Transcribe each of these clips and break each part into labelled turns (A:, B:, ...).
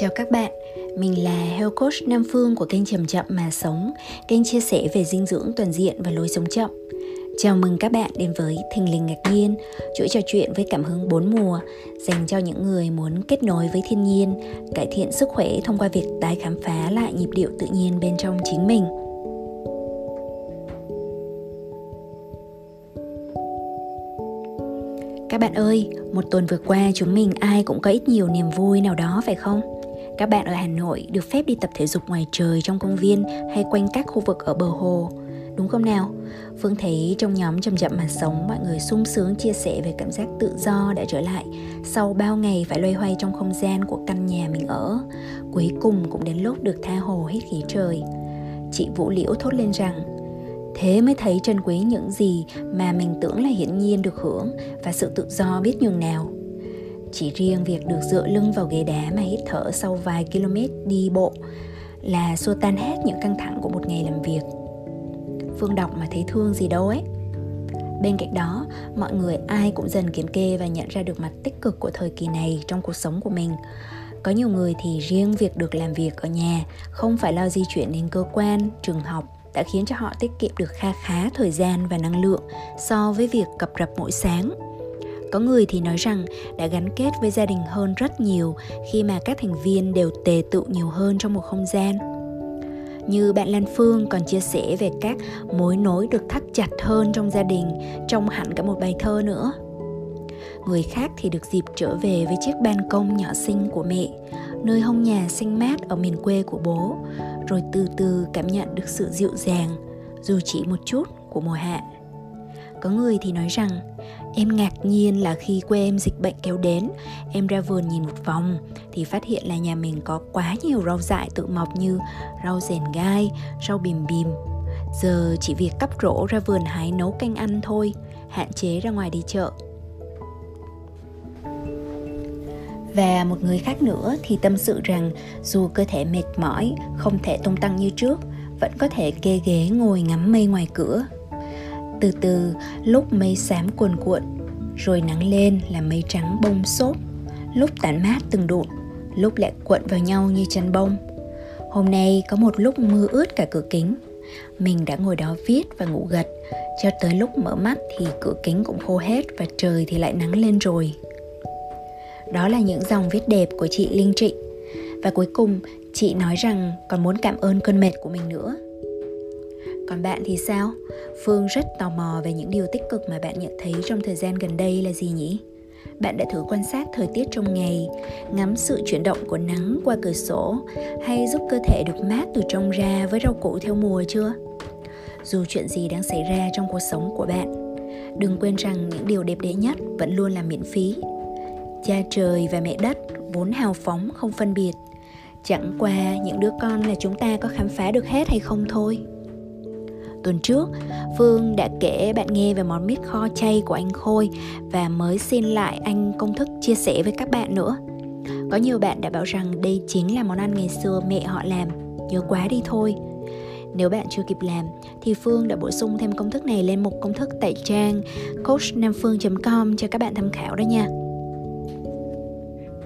A: Chào các bạn, mình là Health Coach Nam Phương của kênh Chậm Chậm Mà Sống, kênh chia sẻ về dinh dưỡng toàn diện và lối sống chậm. Chào mừng các bạn đến với Thình Lình Ngạc Nhiên, chuỗi trò chuyện với cảm hứng bốn mùa, dành cho những người muốn kết nối với thiên nhiên, cải thiện sức khỏe thông qua việc tái khám phá lại nhịp điệu tự nhiên bên trong chính mình. Các bạn ơi, một tuần vừa qua chúng mình ai cũng có ít nhiều niềm vui nào đó phải không? Các bạn ở Hà Nội được phép đi tập thể dục ngoài trời trong công viên hay quanh các khu vực ở bờ hồ. Đúng không nào? Phương thấy trong nhóm chậm chậm mà sống, mọi người sung sướng chia sẻ về cảm giác tự do đã trở lại sau bao ngày phải loay hoay trong không gian của căn nhà mình ở. Cuối cùng cũng đến lúc được tha hồ hết khí trời. Chị Vũ Liễu thốt lên rằng, thế mới thấy trân quý những gì mà mình tưởng là hiển nhiên được hưởng và sự tự do biết nhường nào chỉ riêng việc được dựa lưng vào ghế đá mà hít thở sau vài km đi bộ là xua tan hết những căng thẳng của một ngày làm việc. Phương đọc mà thấy thương gì đâu ấy. Bên cạnh đó, mọi người ai cũng dần kiểm kê và nhận ra được mặt tích cực của thời kỳ này trong cuộc sống của mình. Có nhiều người thì riêng việc được làm việc ở nhà không phải lo di chuyển đến cơ quan, trường học đã khiến cho họ tiết kiệm được kha khá thời gian và năng lượng so với việc cập rập mỗi sáng có người thì nói rằng đã gắn kết với gia đình hơn rất nhiều khi mà các thành viên đều tề tựu nhiều hơn trong một không gian. Như bạn Lan Phương còn chia sẻ về các mối nối được thắt chặt hơn trong gia đình trong hẳn cả một bài thơ nữa. Người khác thì được dịp trở về với chiếc ban công nhỏ xinh của mẹ, nơi hông nhà xanh mát ở miền quê của bố, rồi từ từ cảm nhận được sự dịu dàng, dù chỉ một chút của mùa hạ. Có người thì nói rằng em ngạc nhiên là khi quê em dịch bệnh kéo đến, em ra vườn nhìn một vòng thì phát hiện là nhà mình có quá nhiều rau dại tự mọc như rau rèn gai, rau bìm bìm. Giờ chỉ việc cắp rổ ra vườn hái nấu canh ăn thôi, hạn chế ra ngoài đi chợ. Và một người khác nữa thì tâm sự rằng dù cơ thể mệt mỏi, không thể tung tăng như trước, vẫn có thể kê ghế ngồi ngắm mây ngoài cửa từ từ lúc mây xám cuồn cuộn rồi nắng lên là mây trắng bông xốp lúc tản mát từng đụn lúc lại cuộn vào nhau như chăn bông hôm nay có một lúc mưa ướt cả cửa kính mình đã ngồi đó viết và ngủ gật cho tới lúc mở mắt thì cửa kính cũng khô hết và trời thì lại nắng lên rồi đó là những dòng viết đẹp của chị Linh Trịnh. Và cuối cùng, chị nói rằng còn muốn cảm ơn cơn mệt của mình nữa. Còn bạn thì sao? Phương rất tò mò về những điều tích cực mà bạn nhận thấy trong thời gian gần đây là gì nhỉ? Bạn đã thử quan sát thời tiết trong ngày, ngắm sự chuyển động của nắng qua cửa sổ hay giúp cơ thể được mát từ trong ra với rau củ theo mùa chưa? Dù chuyện gì đang xảy ra trong cuộc sống của bạn, đừng quên rằng những điều đẹp đẽ nhất vẫn luôn là miễn phí cha trời và mẹ đất vốn hào phóng không phân biệt chẳng qua những đứa con là chúng ta có khám phá được hết hay không thôi tuần trước, phương đã kể bạn nghe về món mít kho chay của anh khôi và mới xin lại anh công thức chia sẻ với các bạn nữa có nhiều bạn đã bảo rằng đây chính là món ăn ngày xưa mẹ họ làm, nhớ quá đi thôi nếu bạn chưa kịp làm, thì Phương đã bổ sung thêm công thức này lên một công thức tại trang coachnamphương.com cho các bạn tham khảo đó nha.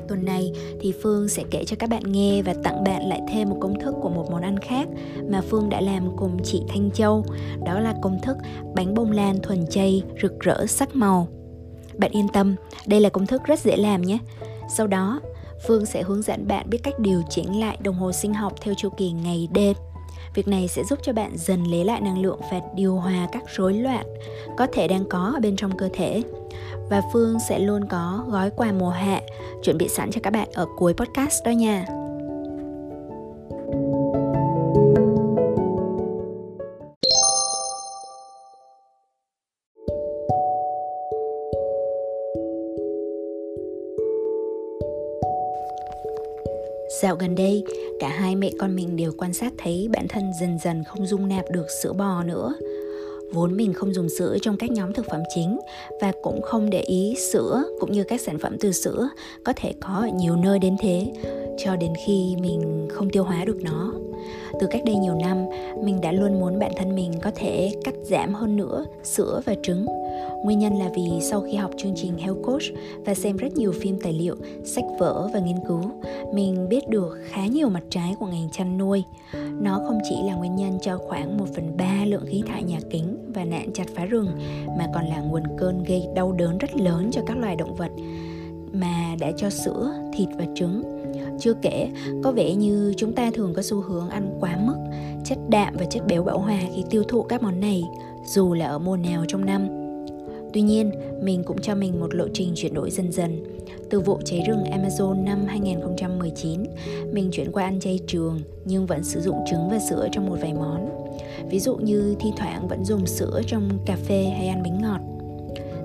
A: Tuần này thì Phương sẽ kể cho các bạn nghe và tặng bạn lại thêm một công thức của một món ăn khác mà Phương đã làm cùng chị Thanh Châu. Đó là công thức bánh bông lan thuần chay rực rỡ sắc màu. Bạn yên tâm, đây là công thức rất dễ làm nhé. Sau đó, Phương sẽ hướng dẫn bạn biết cách điều chỉnh lại đồng hồ sinh học theo chu kỳ ngày đêm. Việc này sẽ giúp cho bạn dần lấy lại năng lượng và điều hòa các rối loạn có thể đang có ở bên trong cơ thể và Phương sẽ luôn có gói quà mùa hạ chuẩn bị sẵn cho các bạn ở cuối podcast đó nha. Dạo gần đây, cả hai mẹ con mình đều quan sát thấy bản thân dần dần không dung nạp được sữa bò nữa. Vốn mình không dùng sữa trong các nhóm thực phẩm chính và cũng không để ý sữa cũng như các sản phẩm từ sữa có thể có ở nhiều nơi đến thế cho đến khi mình không tiêu hóa được nó Từ cách đây nhiều năm, mình đã luôn muốn bản thân mình có thể cắt giảm hơn nữa sữa và trứng. Nguyên nhân là vì sau khi học chương trình Health Coach và xem rất nhiều phim tài liệu, sách vở và nghiên cứu, mình biết được khá nhiều mặt trái của ngành chăn nuôi. Nó không chỉ là nguyên nhân cho khoảng 1 phần 3 lượng khí thải nhà kính và nạn chặt phá rừng, mà còn là nguồn cơn gây đau đớn rất lớn cho các loài động vật mà đã cho sữa, thịt và trứng. Chưa kể, có vẻ như chúng ta thường có xu hướng ăn quá mức chất đạm và chất béo bão hòa khi tiêu thụ các món này, dù là ở mùa nào trong năm. Tuy nhiên, mình cũng cho mình một lộ trình chuyển đổi dần dần. Từ vụ cháy rừng Amazon năm 2019, mình chuyển qua ăn chay trường nhưng vẫn sử dụng trứng và sữa trong một vài món. Ví dụ như thi thoảng vẫn dùng sữa trong cà phê hay ăn bánh ngọt.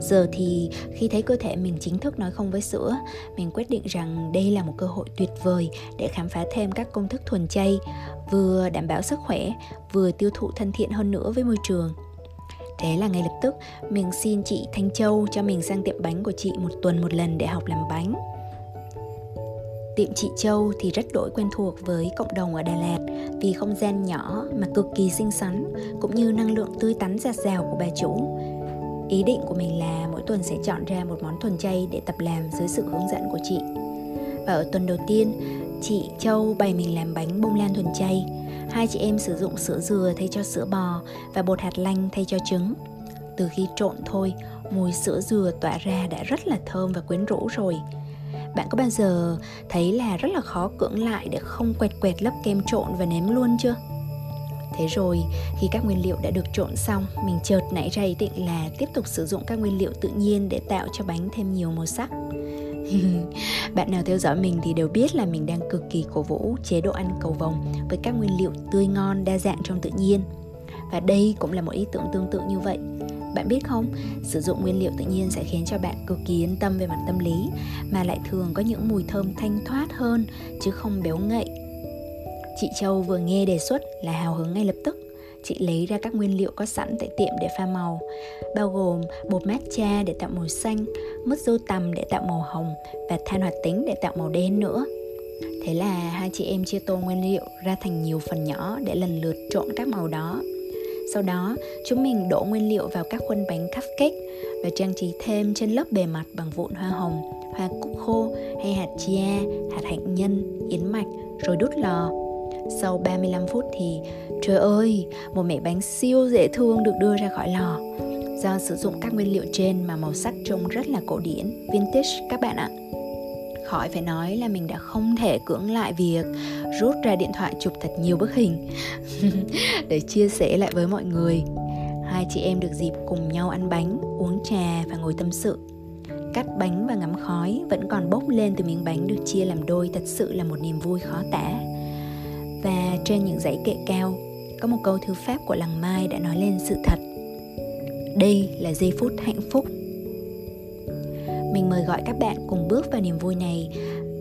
A: Giờ thì khi thấy cơ thể mình chính thức nói không với sữa, mình quyết định rằng đây là một cơ hội tuyệt vời để khám phá thêm các công thức thuần chay, vừa đảm bảo sức khỏe, vừa tiêu thụ thân thiện hơn nữa với môi trường. Thế là ngay lập tức mình xin chị Thanh Châu cho mình sang tiệm bánh của chị một tuần một lần để học làm bánh. Tiệm chị Châu thì rất đổi quen thuộc với cộng đồng ở Đà Lạt vì không gian nhỏ mà cực kỳ xinh xắn cũng như năng lượng tươi tắn giạt rào của bà chủ Ý định của mình là mỗi tuần sẽ chọn ra một món thuần chay để tập làm dưới sự hướng dẫn của chị. Và ở tuần đầu tiên, chị Châu bày mình làm bánh bông lan thuần chay. Hai chị em sử dụng sữa dừa thay cho sữa bò và bột hạt lanh thay cho trứng. Từ khi trộn thôi, mùi sữa dừa tỏa ra đã rất là thơm và quyến rũ rồi. Bạn có bao giờ thấy là rất là khó cưỡng lại để không quẹt quẹt lớp kem trộn và nếm luôn chưa? Thế rồi, khi các nguyên liệu đã được trộn xong, mình chợt nảy ra ý định là tiếp tục sử dụng các nguyên liệu tự nhiên để tạo cho bánh thêm nhiều màu sắc. Bạn nào theo dõi mình thì đều biết là mình đang cực kỳ cổ vũ chế độ ăn cầu vồng với các nguyên liệu tươi ngon đa dạng trong tự nhiên. Và đây cũng là một ý tưởng tương tự như vậy. Bạn biết không, sử dụng nguyên liệu tự nhiên sẽ khiến cho bạn cực kỳ yên tâm về mặt tâm lý mà lại thường có những mùi thơm thanh thoát hơn chứ không béo ngậy Chị Châu vừa nghe đề xuất là hào hứng ngay lập tức. Chị lấy ra các nguyên liệu có sẵn tại tiệm để pha màu Bao gồm bột matcha để tạo màu xanh Mứt dâu tằm để tạo màu hồng Và than hoạt tính để tạo màu đen nữa. Thế là hai chị em chia tô nguyên liệu ra thành nhiều phần nhỏ để lần lượt trộn các màu đó. Sau đó, chúng mình đổ nguyên liệu vào các khuôn bánh cupcake và trang trí thêm trên lớp bề mặt bằng vụn hoa hồng, hoa cúc khô hay hạt chia, hạt hạnh nhân, yến mạch rồi đút lò sau 35 phút thì trời ơi, một mẻ bánh siêu dễ thương được đưa ra khỏi lò. Do sử dụng các nguyên liệu trên mà màu sắc trông rất là cổ điển, vintage các bạn ạ. Khỏi phải nói là mình đã không thể cưỡng lại việc rút ra điện thoại chụp thật nhiều bức hình để chia sẻ lại với mọi người. Hai chị em được dịp cùng nhau ăn bánh, uống trà và ngồi tâm sự cắt bánh và ngắm khói vẫn còn bốc lên từ miếng bánh được chia làm đôi thật sự là một niềm vui khó tả và trên những dãy kệ cao, có một câu thư pháp của làng mai đã nói lên sự thật đây là giây phút hạnh phúc mình mời gọi các bạn cùng bước vào niềm vui này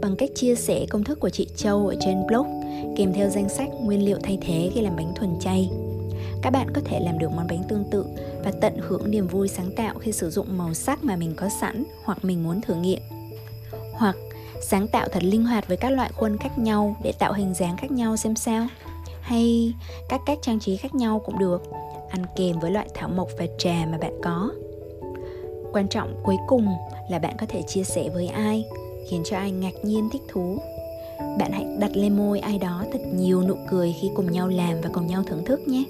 A: bằng cách chia sẻ công thức của chị Châu ở trên blog, kèm theo danh sách nguyên liệu thay thế khi làm bánh thuần chay. Các bạn có thể làm được món bánh tương tự và tận hưởng niềm vui sáng tạo khi sử dụng màu sắc mà mình có sẵn hoặc mình muốn thử nghiệm. Hoặc sáng tạo thật linh hoạt với các loại khuôn khác nhau để tạo hình dáng khác nhau xem sao. Hay các cách trang trí khác nhau cũng được, ăn kèm với loại thảo mộc và trà mà bạn có. Quan trọng cuối cùng là bạn có thể chia sẻ với ai, khiến cho ai ngạc nhiên thích thú. Bạn hãy đặt lên môi ai đó thật nhiều nụ cười khi cùng nhau làm và cùng nhau thưởng thức nhé.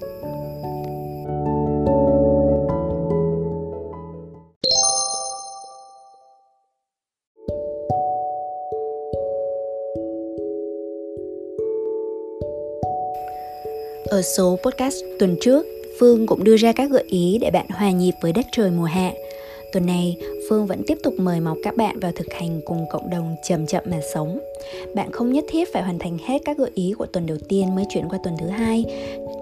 A: Ở số podcast tuần trước, Phương cũng đưa ra các gợi ý để bạn hòa nhịp với đất trời mùa hạ. Tuần này, Phương vẫn tiếp tục mời mọc các bạn vào thực hành cùng cộng đồng chậm chậm mà sống. Bạn không nhất thiết phải hoàn thành hết các gợi ý của tuần đầu tiên mới chuyển qua tuần thứ hai.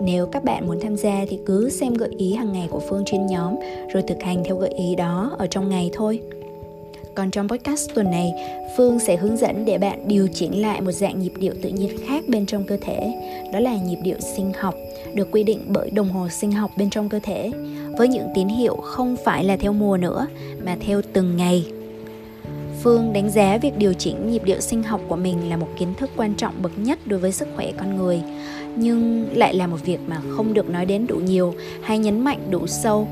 A: Nếu các bạn muốn tham gia thì cứ xem gợi ý hàng ngày của Phương trên nhóm rồi thực hành theo gợi ý đó ở trong ngày thôi. Còn trong podcast tuần này, Phương sẽ hướng dẫn để bạn điều chỉnh lại một dạng nhịp điệu tự nhiên khác bên trong cơ thể. Đó là nhịp điệu sinh học, được quy định bởi đồng hồ sinh học bên trong cơ thể, với những tín hiệu không phải là theo mùa nữa, mà theo từng ngày. Phương đánh giá việc điều chỉnh nhịp điệu sinh học của mình là một kiến thức quan trọng bậc nhất đối với sức khỏe con người, nhưng lại là một việc mà không được nói đến đủ nhiều hay nhấn mạnh đủ sâu.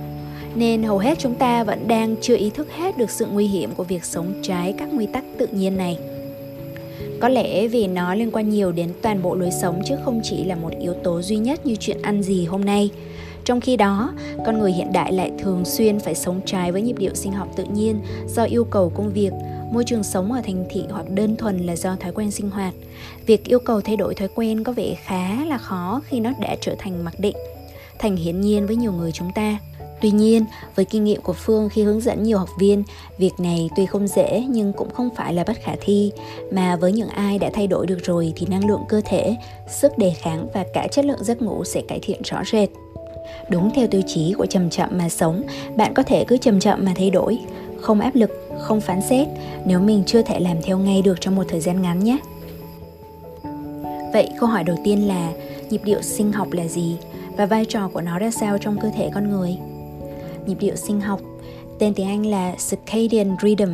A: Nên hầu hết chúng ta vẫn đang chưa ý thức hết được sự nguy hiểm của việc sống trái các quy tắc tự nhiên này. Có lẽ vì nó liên quan nhiều đến toàn bộ lối sống chứ không chỉ là một yếu tố duy nhất như chuyện ăn gì hôm nay. Trong khi đó, con người hiện đại lại thường xuyên phải sống trái với nhịp điệu sinh học tự nhiên do yêu cầu công việc, môi trường sống ở thành thị hoặc đơn thuần là do thói quen sinh hoạt. Việc yêu cầu thay đổi thói quen có vẻ khá là khó khi nó đã trở thành mặc định, thành hiển nhiên với nhiều người chúng ta. Tuy nhiên, với kinh nghiệm của Phương khi hướng dẫn nhiều học viên, việc này tuy không dễ nhưng cũng không phải là bất khả thi, mà với những ai đã thay đổi được rồi thì năng lượng cơ thể, sức đề kháng và cả chất lượng giấc ngủ sẽ cải thiện rõ rệt. Đúng theo tiêu chí của chậm chậm mà sống, bạn có thể cứ chậm chậm mà thay đổi, không áp lực, không phán xét nếu mình chưa thể làm theo ngay được trong một thời gian ngắn nhé. Vậy câu hỏi đầu tiên là nhịp điệu sinh học là gì và vai trò của nó ra sao trong cơ thể con người? Nhịp điệu sinh học, tên tiếng Anh là circadian rhythm,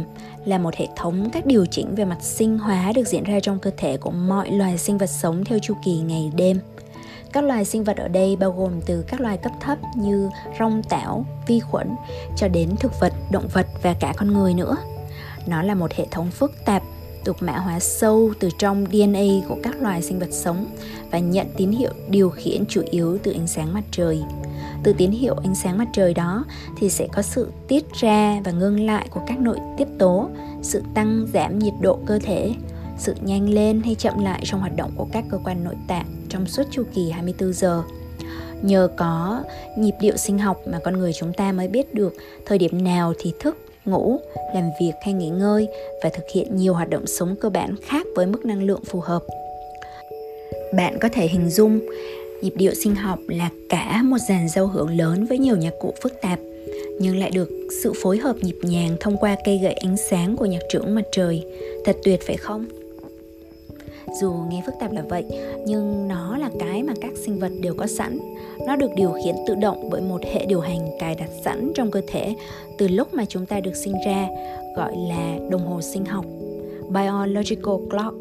A: là một hệ thống các điều chỉnh về mặt sinh hóa được diễn ra trong cơ thể của mọi loài sinh vật sống theo chu kỳ ngày đêm. Các loài sinh vật ở đây bao gồm từ các loài cấp thấp như rong tảo, vi khuẩn cho đến thực vật, động vật và cả con người nữa. Nó là một hệ thống phức tạp được mã hóa sâu từ trong DNA của các loài sinh vật sống và nhận tín hiệu điều khiển chủ yếu từ ánh sáng mặt trời. Từ tín hiệu ánh sáng mặt trời đó thì sẽ có sự tiết ra và ngưng lại của các nội tiết tố, sự tăng giảm nhiệt độ cơ thể, sự nhanh lên hay chậm lại trong hoạt động của các cơ quan nội tạng trong suốt chu kỳ 24 giờ. Nhờ có nhịp điệu sinh học mà con người chúng ta mới biết được thời điểm nào thì thức, ngủ, làm việc hay nghỉ ngơi và thực hiện nhiều hoạt động sống cơ bản khác với mức năng lượng phù hợp. Bạn có thể hình dung nhịp điệu sinh học là cả một dàn giao hưởng lớn với nhiều nhạc cụ phức tạp, nhưng lại được sự phối hợp nhịp nhàng thông qua cây gậy ánh sáng của nhạc trưởng mặt trời. Thật tuyệt phải không? dù nghe phức tạp là vậy, nhưng nó là cái mà các sinh vật đều có sẵn nó được điều khiển tự động bởi một hệ điều hành cài đặt sẵn trong cơ thể từ lúc mà chúng ta được sinh ra, gọi là đồng hồ sinh học, biological clock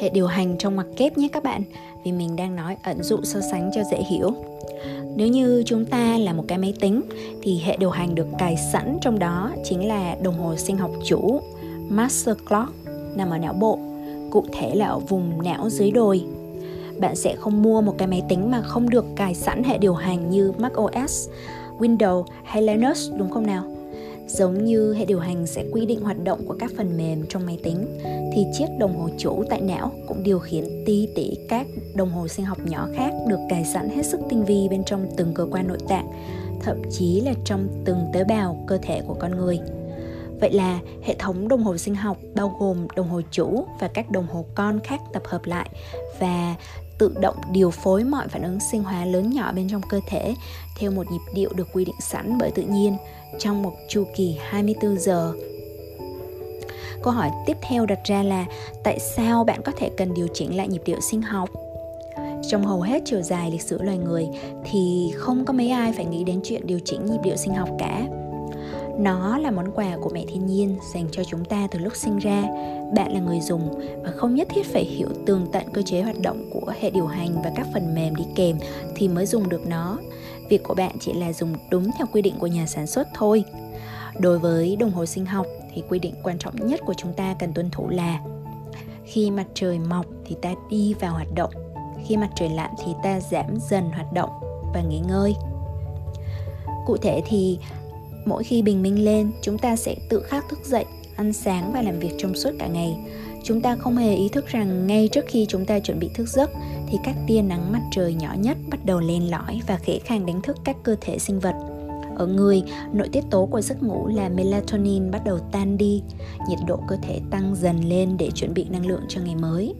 A: hệ điều hành trong ngoặc kép nhé các bạn vì mình đang nói ẩn dụ so sánh cho dễ hiểu nếu như chúng ta là một cái máy tính thì hệ điều hành được cài sẵn trong đó chính là đồng hồ sinh học chủ master clock nằm ở não bộ, cụ thể là ở vùng não dưới đồi. Bạn sẽ không mua một cái máy tính mà không được cài sẵn hệ điều hành như macOS, Windows hay Linux đúng không nào? Giống như hệ điều hành sẽ quy định hoạt động của các phần mềm trong máy tính thì chiếc đồng hồ chủ tại não cũng điều khiển ti tỉ các đồng hồ sinh học nhỏ khác được cài sẵn hết sức tinh vi bên trong từng cơ quan nội tạng, thậm chí là trong từng tế bào cơ thể của con người. Vậy là hệ thống đồng hồ sinh học bao gồm đồng hồ chủ và các đồng hồ con khác tập hợp lại và tự động điều phối mọi phản ứng sinh hóa lớn nhỏ bên trong cơ thể theo một nhịp điệu được quy định sẵn bởi tự nhiên trong một chu kỳ 24 giờ. Câu hỏi tiếp theo đặt ra là tại sao bạn có thể cần điều chỉnh lại nhịp điệu sinh học? Trong hầu hết chiều dài lịch sử loài người thì không có mấy ai phải nghĩ đến chuyện điều chỉnh nhịp điệu sinh học cả nó là món quà của mẹ thiên nhiên dành cho chúng ta từ lúc sinh ra. Bạn là người dùng và không nhất thiết phải hiểu tường tận cơ chế hoạt động của hệ điều hành và các phần mềm đi kèm thì mới dùng được nó. Việc của bạn chỉ là dùng đúng theo quy định của nhà sản xuất thôi. Đối với đồng hồ sinh học thì quy định quan trọng nhất của chúng ta cần tuân thủ là khi mặt trời mọc thì ta đi vào hoạt động, khi mặt trời lặn thì ta giảm dần hoạt động và nghỉ ngơi. Cụ thể thì mỗi khi bình minh lên chúng ta sẽ tự khắc thức dậy ăn sáng và làm việc trong suốt cả ngày chúng ta không hề ý thức rằng ngay trước khi chúng ta chuẩn bị thức giấc thì các tia nắng mặt trời nhỏ nhất bắt đầu len lỏi và khẽ khàng đánh thức các cơ thể sinh vật ở người, nội tiết tố của giấc ngủ là melatonin bắt đầu tan đi, nhiệt độ cơ thể tăng dần lên để chuẩn bị năng lượng cho ngày mới.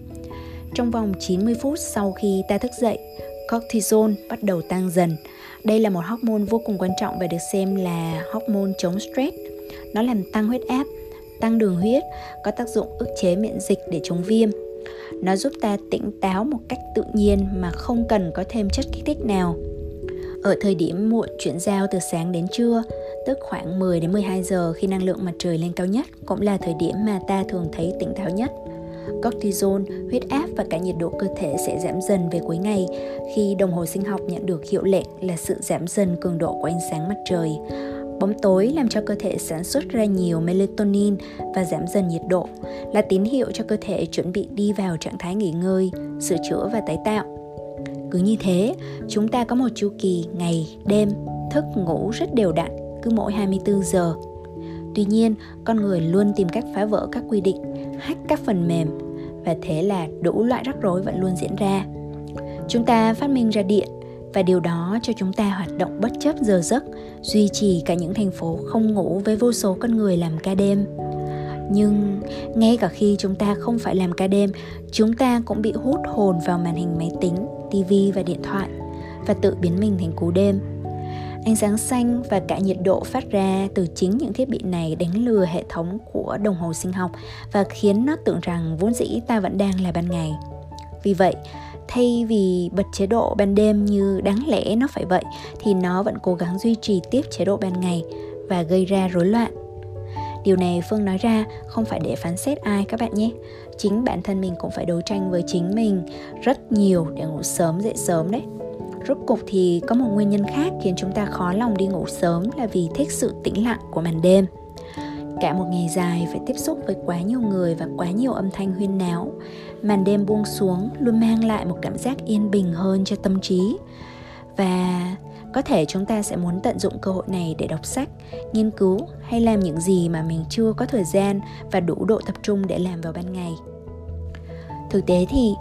A: Trong vòng 90 phút sau khi ta thức dậy, cortisol bắt đầu tăng dần, đây là một hormone vô cùng quan trọng và được xem là hormone chống stress. Nó làm tăng huyết áp, tăng đường huyết, có tác dụng ức chế miễn dịch để chống viêm. Nó giúp ta tỉnh táo một cách tự nhiên mà không cần có thêm chất kích thích nào. Ở thời điểm muộn chuyển giao từ sáng đến trưa, tức khoảng 10 đến 12 giờ khi năng lượng mặt trời lên cao nhất cũng là thời điểm mà ta thường thấy tỉnh táo nhất. Cortisol, huyết áp và cả nhiệt độ cơ thể sẽ giảm dần về cuối ngày khi đồng hồ sinh học nhận được hiệu lệnh là sự giảm dần cường độ của ánh sáng mặt trời. Bóng tối làm cho cơ thể sản xuất ra nhiều melatonin và giảm dần nhiệt độ, là tín hiệu cho cơ thể chuẩn bị đi vào trạng thái nghỉ ngơi, sửa chữa và tái tạo. Cứ như thế, chúng ta có một chu kỳ ngày, đêm, thức ngủ rất đều đặn, cứ mỗi 24 giờ. Tuy nhiên, con người luôn tìm cách phá vỡ các quy định, hack các phần mềm và thế là đủ loại rắc rối vẫn luôn diễn ra. Chúng ta phát minh ra điện và điều đó cho chúng ta hoạt động bất chấp giờ giấc, duy trì cả những thành phố không ngủ với vô số con người làm ca đêm. Nhưng ngay cả khi chúng ta không phải làm ca đêm, chúng ta cũng bị hút hồn vào màn hình máy tính, tivi và điện thoại và tự biến mình thành cú đêm. Ánh sáng xanh và cả nhiệt độ phát ra từ chính những thiết bị này đánh lừa hệ thống của đồng hồ sinh học và khiến nó tưởng rằng vốn dĩ ta vẫn đang là ban ngày. Vì vậy, thay vì bật chế độ ban đêm như đáng lẽ nó phải vậy, thì nó vẫn cố gắng duy trì tiếp chế độ ban ngày và gây ra rối loạn. Điều này phương nói ra không phải để phán xét ai các bạn nhé. Chính bản thân mình cũng phải đấu tranh với chính mình rất nhiều để ngủ sớm dậy sớm đấy. Rốt cục thì có một nguyên nhân khác khiến chúng ta khó lòng đi ngủ sớm là vì thích sự tĩnh lặng của màn đêm. Cả một ngày dài phải tiếp xúc với quá nhiều người và quá nhiều âm thanh huyên náo màn đêm buông xuống luôn mang lại một cảm giác yên bình hơn cho tâm trí. Và có thể chúng ta sẽ muốn tận dụng cơ hội này để đọc sách, nghiên cứu hay làm những gì mà mình chưa có thời gian và đủ độ tập trung để làm vào ban ngày. Thực tế thì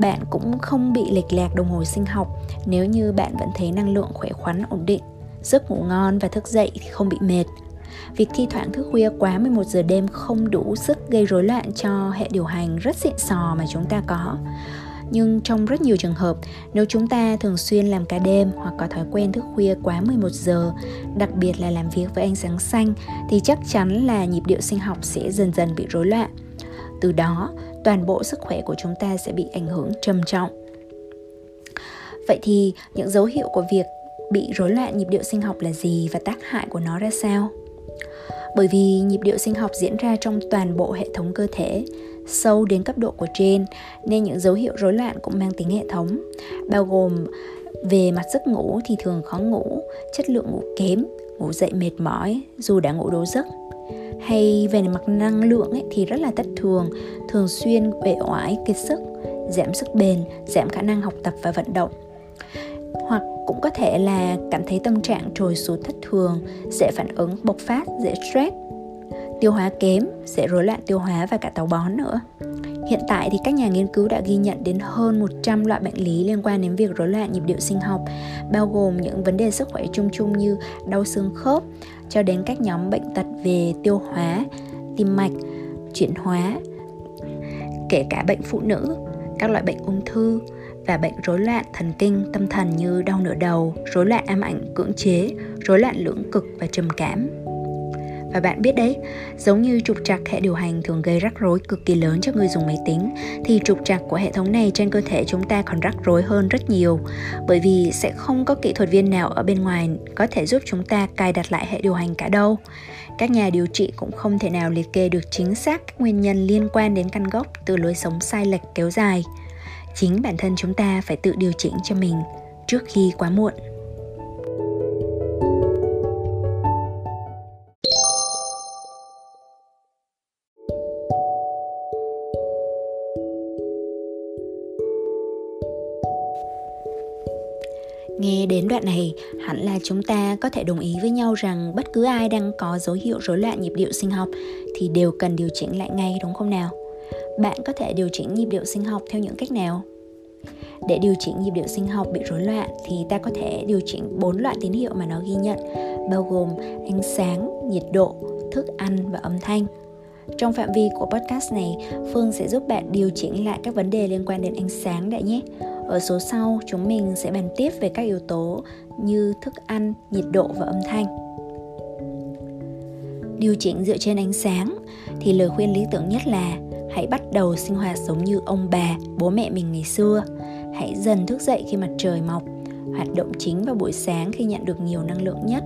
A: bạn cũng không bị lệch lạc đồng hồ sinh học nếu như bạn vẫn thấy năng lượng khỏe khoắn, ổn định, giấc ngủ ngon và thức dậy thì không bị mệt. Việc thi thoảng thức khuya quá 11 giờ đêm không đủ sức gây rối loạn cho hệ điều hành rất xịn sò mà chúng ta có nhưng trong rất nhiều trường hợp, nếu chúng ta thường xuyên làm ca đêm hoặc có thói quen thức khuya quá 11 giờ, đặc biệt là làm việc với ánh sáng xanh thì chắc chắn là nhịp điệu sinh học sẽ dần dần bị rối loạn. Từ đó, toàn bộ sức khỏe của chúng ta sẽ bị ảnh hưởng trầm trọng. Vậy thì những dấu hiệu của việc bị rối loạn nhịp điệu sinh học là gì và tác hại của nó ra sao? Bởi vì nhịp điệu sinh học diễn ra trong toàn bộ hệ thống cơ thể, sâu đến cấp độ của trên nên những dấu hiệu rối loạn cũng mang tính hệ thống bao gồm về mặt giấc ngủ thì thường khó ngủ chất lượng ngủ kém ngủ dậy mệt mỏi dù đã ngủ đủ giấc. Hay về mặt năng lượng ấy, thì rất là thất thường thường xuyên uể oải kiệt sức giảm sức bền giảm khả năng học tập và vận động. Hoặc cũng có thể là cảm thấy tâm trạng trồi xuống thất thường dễ phản ứng bộc phát dễ stress tiêu hóa kém, sẽ rối loạn tiêu hóa và cả táo bón nữa. Hiện tại thì các nhà nghiên cứu đã ghi nhận đến hơn 100 loại bệnh lý liên quan đến việc rối loạn nhịp điệu sinh học, bao gồm những vấn đề sức khỏe chung chung như đau xương khớp cho đến các nhóm bệnh tật về tiêu hóa, tim mạch, chuyển hóa, kể cả bệnh phụ nữ, các loại bệnh ung thư và bệnh rối loạn thần kinh tâm thần như đau nửa đầu, rối loạn ám ảnh cưỡng chế, rối loạn lưỡng cực và trầm cảm. Và bạn biết đấy, giống như trục trặc hệ điều hành thường gây rắc rối cực kỳ lớn cho người dùng máy tính, thì trục trặc của hệ thống này trên cơ thể chúng ta còn rắc rối hơn rất nhiều, bởi vì sẽ không có kỹ thuật viên nào ở bên ngoài có thể giúp chúng ta cài đặt lại hệ điều hành cả đâu. Các nhà điều trị cũng không thể nào liệt kê được chính xác các nguyên nhân liên quan đến căn gốc từ lối sống sai lệch kéo dài. Chính bản thân chúng ta phải tự điều chỉnh cho mình trước khi quá muộn. Nghe đến đoạn này, hẳn là chúng ta có thể đồng ý với nhau rằng bất cứ ai đang có dấu hiệu rối loạn nhịp điệu sinh học thì đều cần điều chỉnh lại ngay đúng không nào? Bạn có thể điều chỉnh nhịp điệu sinh học theo những cách nào? Để điều chỉnh nhịp điệu sinh học bị rối loạn thì ta có thể điều chỉnh bốn loại tín hiệu mà nó ghi nhận, bao gồm ánh sáng, nhiệt độ, thức ăn và âm thanh. Trong phạm vi của podcast này, Phương sẽ giúp bạn điều chỉnh lại các vấn đề liên quan đến ánh sáng đã nhé. Ở số sau, chúng mình sẽ bàn tiếp về các yếu tố như thức ăn, nhiệt độ và âm thanh. Điều chỉnh dựa trên ánh sáng thì lời khuyên lý tưởng nhất là hãy bắt đầu sinh hoạt giống như ông bà, bố mẹ mình ngày xưa. Hãy dần thức dậy khi mặt trời mọc, hoạt động chính vào buổi sáng khi nhận được nhiều năng lượng nhất.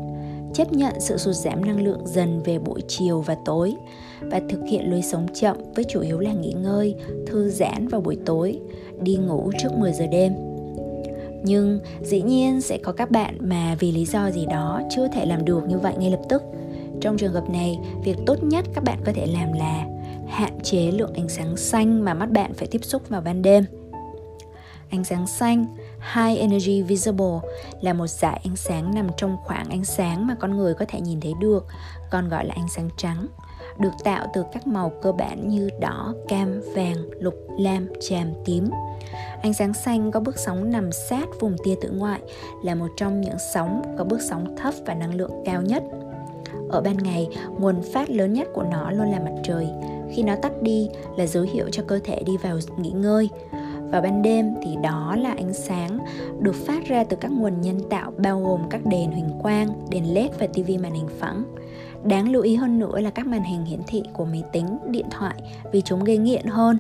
A: chấp nhận sự sụt giảm năng lượng dần về buổi chiều và tối và thực hiện lối sống chậm với chủ yếu là nghỉ ngơi, thư giãn vào buổi tối, đi ngủ trước 10 giờ đêm. Nhưng dĩ nhiên sẽ có các bạn mà vì lý do gì đó chưa thể làm được như vậy ngay lập tức. Trong trường hợp này, việc tốt nhất các bạn có thể làm là hạn chế lượng ánh sáng xanh mà mắt bạn phải tiếp xúc vào ban đêm. Ánh sáng xanh, High Energy Visible là một dải ánh sáng nằm trong khoảng ánh sáng mà con người có thể nhìn thấy được, còn gọi là ánh sáng trắng được tạo từ các màu cơ bản như đỏ, cam, vàng, lục, lam, tràm, tím. Ánh sáng xanh có bước sóng nằm sát vùng tia tử ngoại là một trong những sóng có bước sóng thấp và năng lượng cao nhất. Ở ban ngày, nguồn phát lớn nhất của nó luôn là mặt trời. Khi nó tắt đi là dấu hiệu cho cơ thể đi vào nghỉ ngơi. Vào ban đêm thì đó là ánh sáng được phát ra từ các nguồn nhân tạo bao gồm các đèn huỳnh quang, đèn led và tivi màn hình phẳng. Đáng lưu ý hơn nữa là các màn hình hiển thị của máy tính, điện thoại vì chúng gây nghiện hơn.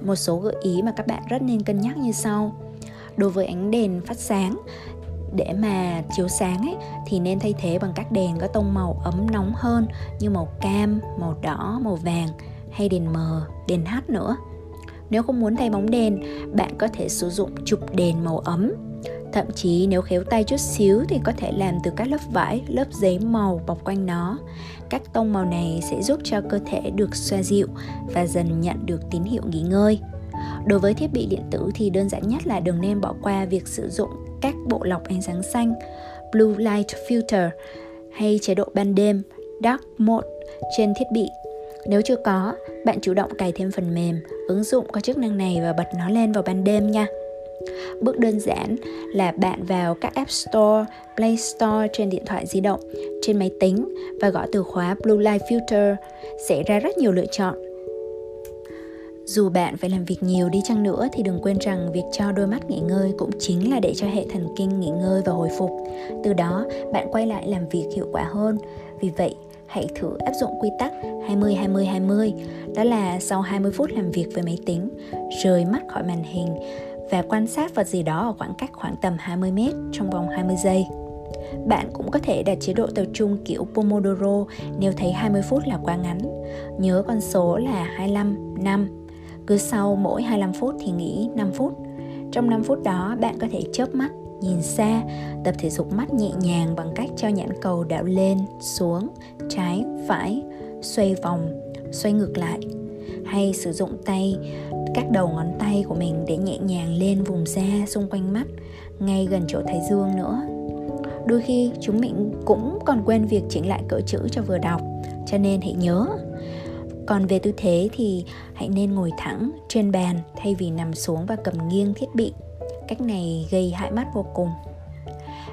A: Một số gợi ý mà các bạn rất nên cân nhắc như sau. Đối với ánh đèn phát sáng để mà chiếu sáng ấy thì nên thay thế bằng các đèn có tông màu ấm nóng hơn như màu cam, màu đỏ, màu vàng hay đèn mờ, đèn hát nữa. Nếu không muốn thay bóng đèn, bạn có thể sử dụng chụp đèn màu ấm Thậm chí nếu khéo tay chút xíu thì có thể làm từ các lớp vải, lớp giấy màu bọc quanh nó. Các tông màu này sẽ giúp cho cơ thể được xoa dịu và dần nhận được tín hiệu nghỉ ngơi. Đối với thiết bị điện tử thì đơn giản nhất là đừng nên bỏ qua việc sử dụng các bộ lọc ánh sáng xanh, Blue Light Filter hay chế độ ban đêm Dark Mode trên thiết bị. Nếu chưa có, bạn chủ động cài thêm phần mềm, ứng dụng có chức năng này và bật nó lên vào ban đêm nha. Bước đơn giản là bạn vào các App Store, Play Store trên điện thoại di động, trên máy tính và gõ từ khóa Blue Light Filter sẽ ra rất nhiều lựa chọn. Dù bạn phải làm việc nhiều đi chăng nữa thì đừng quên rằng việc cho đôi mắt nghỉ ngơi cũng chính là để cho hệ thần kinh nghỉ ngơi và hồi phục. Từ đó, bạn quay lại làm việc hiệu quả hơn. Vì vậy, hãy thử áp dụng quy tắc 20 20 20. Đó là sau 20 phút làm việc với máy tính, rời mắt khỏi màn hình và quan sát vật gì đó ở khoảng cách khoảng tầm 20 mét trong vòng 20 giây. Bạn cũng có thể đặt chế độ tập trung kiểu Pomodoro nếu thấy 20 phút là quá ngắn. Nhớ con số là 25, 5. Cứ sau mỗi 25 phút thì nghỉ 5 phút. Trong 5 phút đó bạn có thể chớp mắt, nhìn xa, tập thể dục mắt nhẹ nhàng bằng cách cho nhãn cầu đảo lên, xuống, trái, phải, xoay vòng, xoay ngược lại hay sử dụng tay các đầu ngón tay của mình để nhẹ nhàng lên vùng da xung quanh mắt ngay gần chỗ thái dương nữa đôi khi chúng mình cũng còn quên việc chỉnh lại cỡ chữ cho vừa đọc cho nên hãy nhớ còn về tư thế thì hãy nên ngồi thẳng trên bàn thay vì nằm xuống và cầm nghiêng thiết bị cách này gây hại mắt vô cùng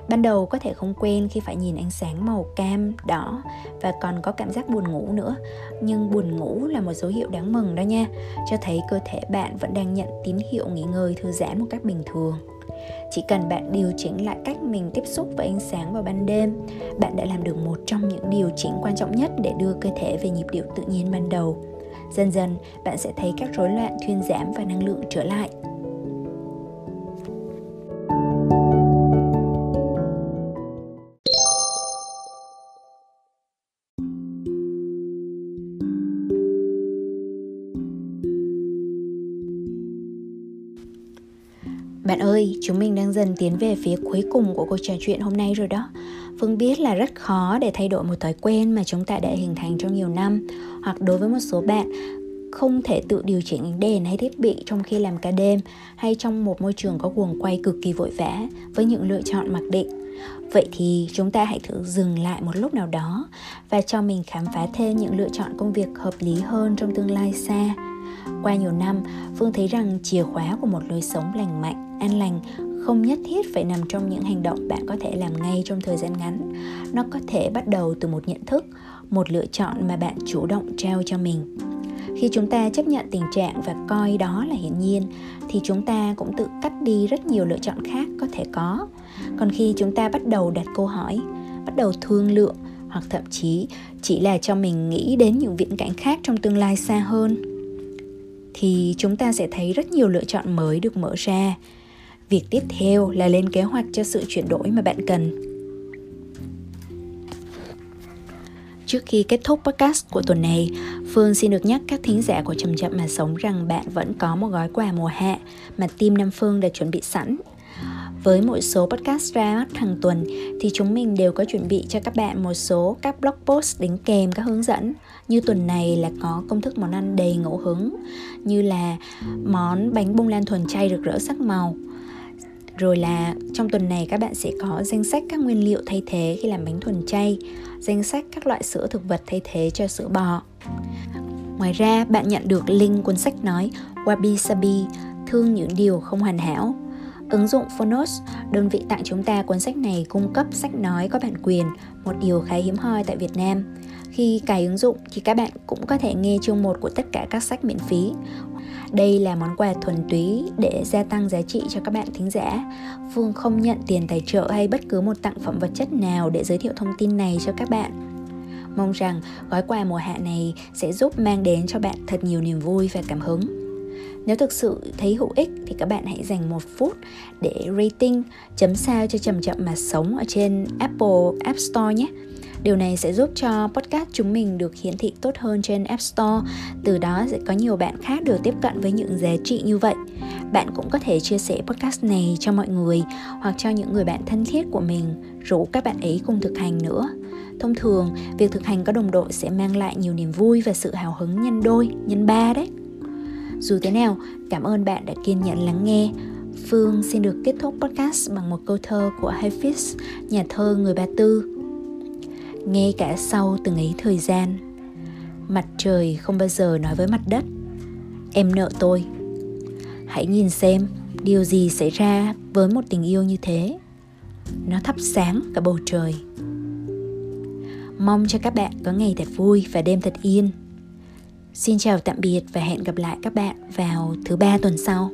A: Ban đầu có thể không quen khi phải nhìn ánh sáng màu cam, đỏ và còn có cảm giác buồn ngủ nữa. Nhưng buồn ngủ là một dấu hiệu đáng mừng đó nha, cho thấy cơ thể bạn vẫn đang nhận tín hiệu nghỉ ngơi thư giãn một cách bình thường. Chỉ cần bạn điều chỉnh lại cách mình tiếp xúc với ánh sáng vào ban đêm, bạn đã làm được một trong những điều chỉnh quan trọng nhất để đưa cơ thể về nhịp điệu tự nhiên ban đầu. Dần dần, bạn sẽ thấy các rối loạn thuyên giảm và năng lượng trở lại. Bạn ơi, chúng mình đang dần tiến về phía cuối cùng của cuộc trò chuyện hôm nay rồi đó. Phương biết là rất khó để thay đổi một thói quen mà chúng ta đã hình thành trong nhiều năm hoặc đối với một số bạn không thể tự điều chỉnh ánh đèn hay thiết bị trong khi làm ca đêm hay trong một môi trường có guồng quay cực kỳ vội vã với những lựa chọn mặc định. Vậy thì chúng ta hãy thử dừng lại một lúc nào đó và cho mình khám phá thêm những lựa chọn công việc hợp lý hơn trong tương lai xa. Qua nhiều năm, Phương thấy rằng chìa khóa của một lối sống lành mạnh an lành, không nhất thiết phải nằm trong những hành động bạn có thể làm ngay trong thời gian ngắn. Nó có thể bắt đầu từ một nhận thức, một lựa chọn mà bạn chủ động trao cho mình. Khi chúng ta chấp nhận tình trạng và coi đó là hiển nhiên, thì chúng ta cũng tự cắt đi rất nhiều lựa chọn khác có thể có. Còn khi chúng ta bắt đầu đặt câu hỏi, bắt đầu thương lượng, hoặc thậm chí chỉ là cho mình nghĩ đến những viễn cảnh khác trong tương lai xa hơn, thì chúng ta sẽ thấy rất nhiều lựa chọn mới được mở ra. Việc tiếp theo là lên kế hoạch cho sự chuyển đổi mà bạn cần. Trước khi kết thúc podcast của tuần này, Phương xin được nhắc các thính giả của Chậm Chậm Mà Sống rằng bạn vẫn có một gói quà mùa hạ mà team Nam Phương đã chuẩn bị sẵn. Với mỗi số podcast ra mắt hàng tuần thì chúng mình đều có chuẩn bị cho các bạn một số các blog post đính kèm các hướng dẫn. Như tuần này là có công thức món ăn đầy ngẫu hứng như là món bánh bông lan thuần chay rực rỡ sắc màu, rồi là trong tuần này các bạn sẽ có danh sách các nguyên liệu thay thế khi làm bánh thuần chay, danh sách các loại sữa thực vật thay thế cho sữa bò. Ngoài ra, bạn nhận được link cuốn sách nói Wabi Sabi, thương những điều không hoàn hảo. Ứng dụng Phonos, đơn vị tặng chúng ta cuốn sách này cung cấp sách nói có bản quyền, một điều khá hiếm hoi tại Việt Nam. Khi cài ứng dụng thì các bạn cũng có thể nghe chương một của tất cả các sách miễn phí đây là món quà thuần túy để gia tăng giá trị cho các bạn thính giả. Phương không nhận tiền tài trợ hay bất cứ một tặng phẩm vật chất nào để giới thiệu thông tin này cho các bạn. Mong rằng gói quà mùa hạ này sẽ giúp mang đến cho bạn thật nhiều niềm vui và cảm hứng. Nếu thực sự thấy hữu ích thì các bạn hãy dành một phút để rating, chấm sao cho chậm chậm mà sống ở trên Apple App Store nhé. Điều này sẽ giúp cho podcast chúng mình được hiển thị tốt hơn trên App Store. Từ đó sẽ có nhiều bạn khác được tiếp cận với những giá trị như vậy. Bạn cũng có thể chia sẻ podcast này cho mọi người hoặc cho những người bạn thân thiết của mình, rủ các bạn ấy cùng thực hành nữa. Thông thường, việc thực hành có đồng đội sẽ mang lại nhiều niềm vui và sự hào hứng nhân đôi, nhân ba đấy. Dù thế nào, cảm ơn bạn đã kiên nhẫn lắng nghe. Phương xin được kết thúc podcast bằng một câu thơ của Hafiz, nhà thơ người Ba Tư ngay cả sau từng ấy thời gian. Mặt trời không bao giờ nói với mặt đất. Em nợ tôi. Hãy nhìn xem, điều gì xảy ra với một tình yêu như thế. Nó thắp sáng cả bầu trời. Mong cho các bạn có ngày thật vui và đêm thật yên. Xin chào tạm biệt và hẹn gặp lại các bạn vào thứ ba tuần sau.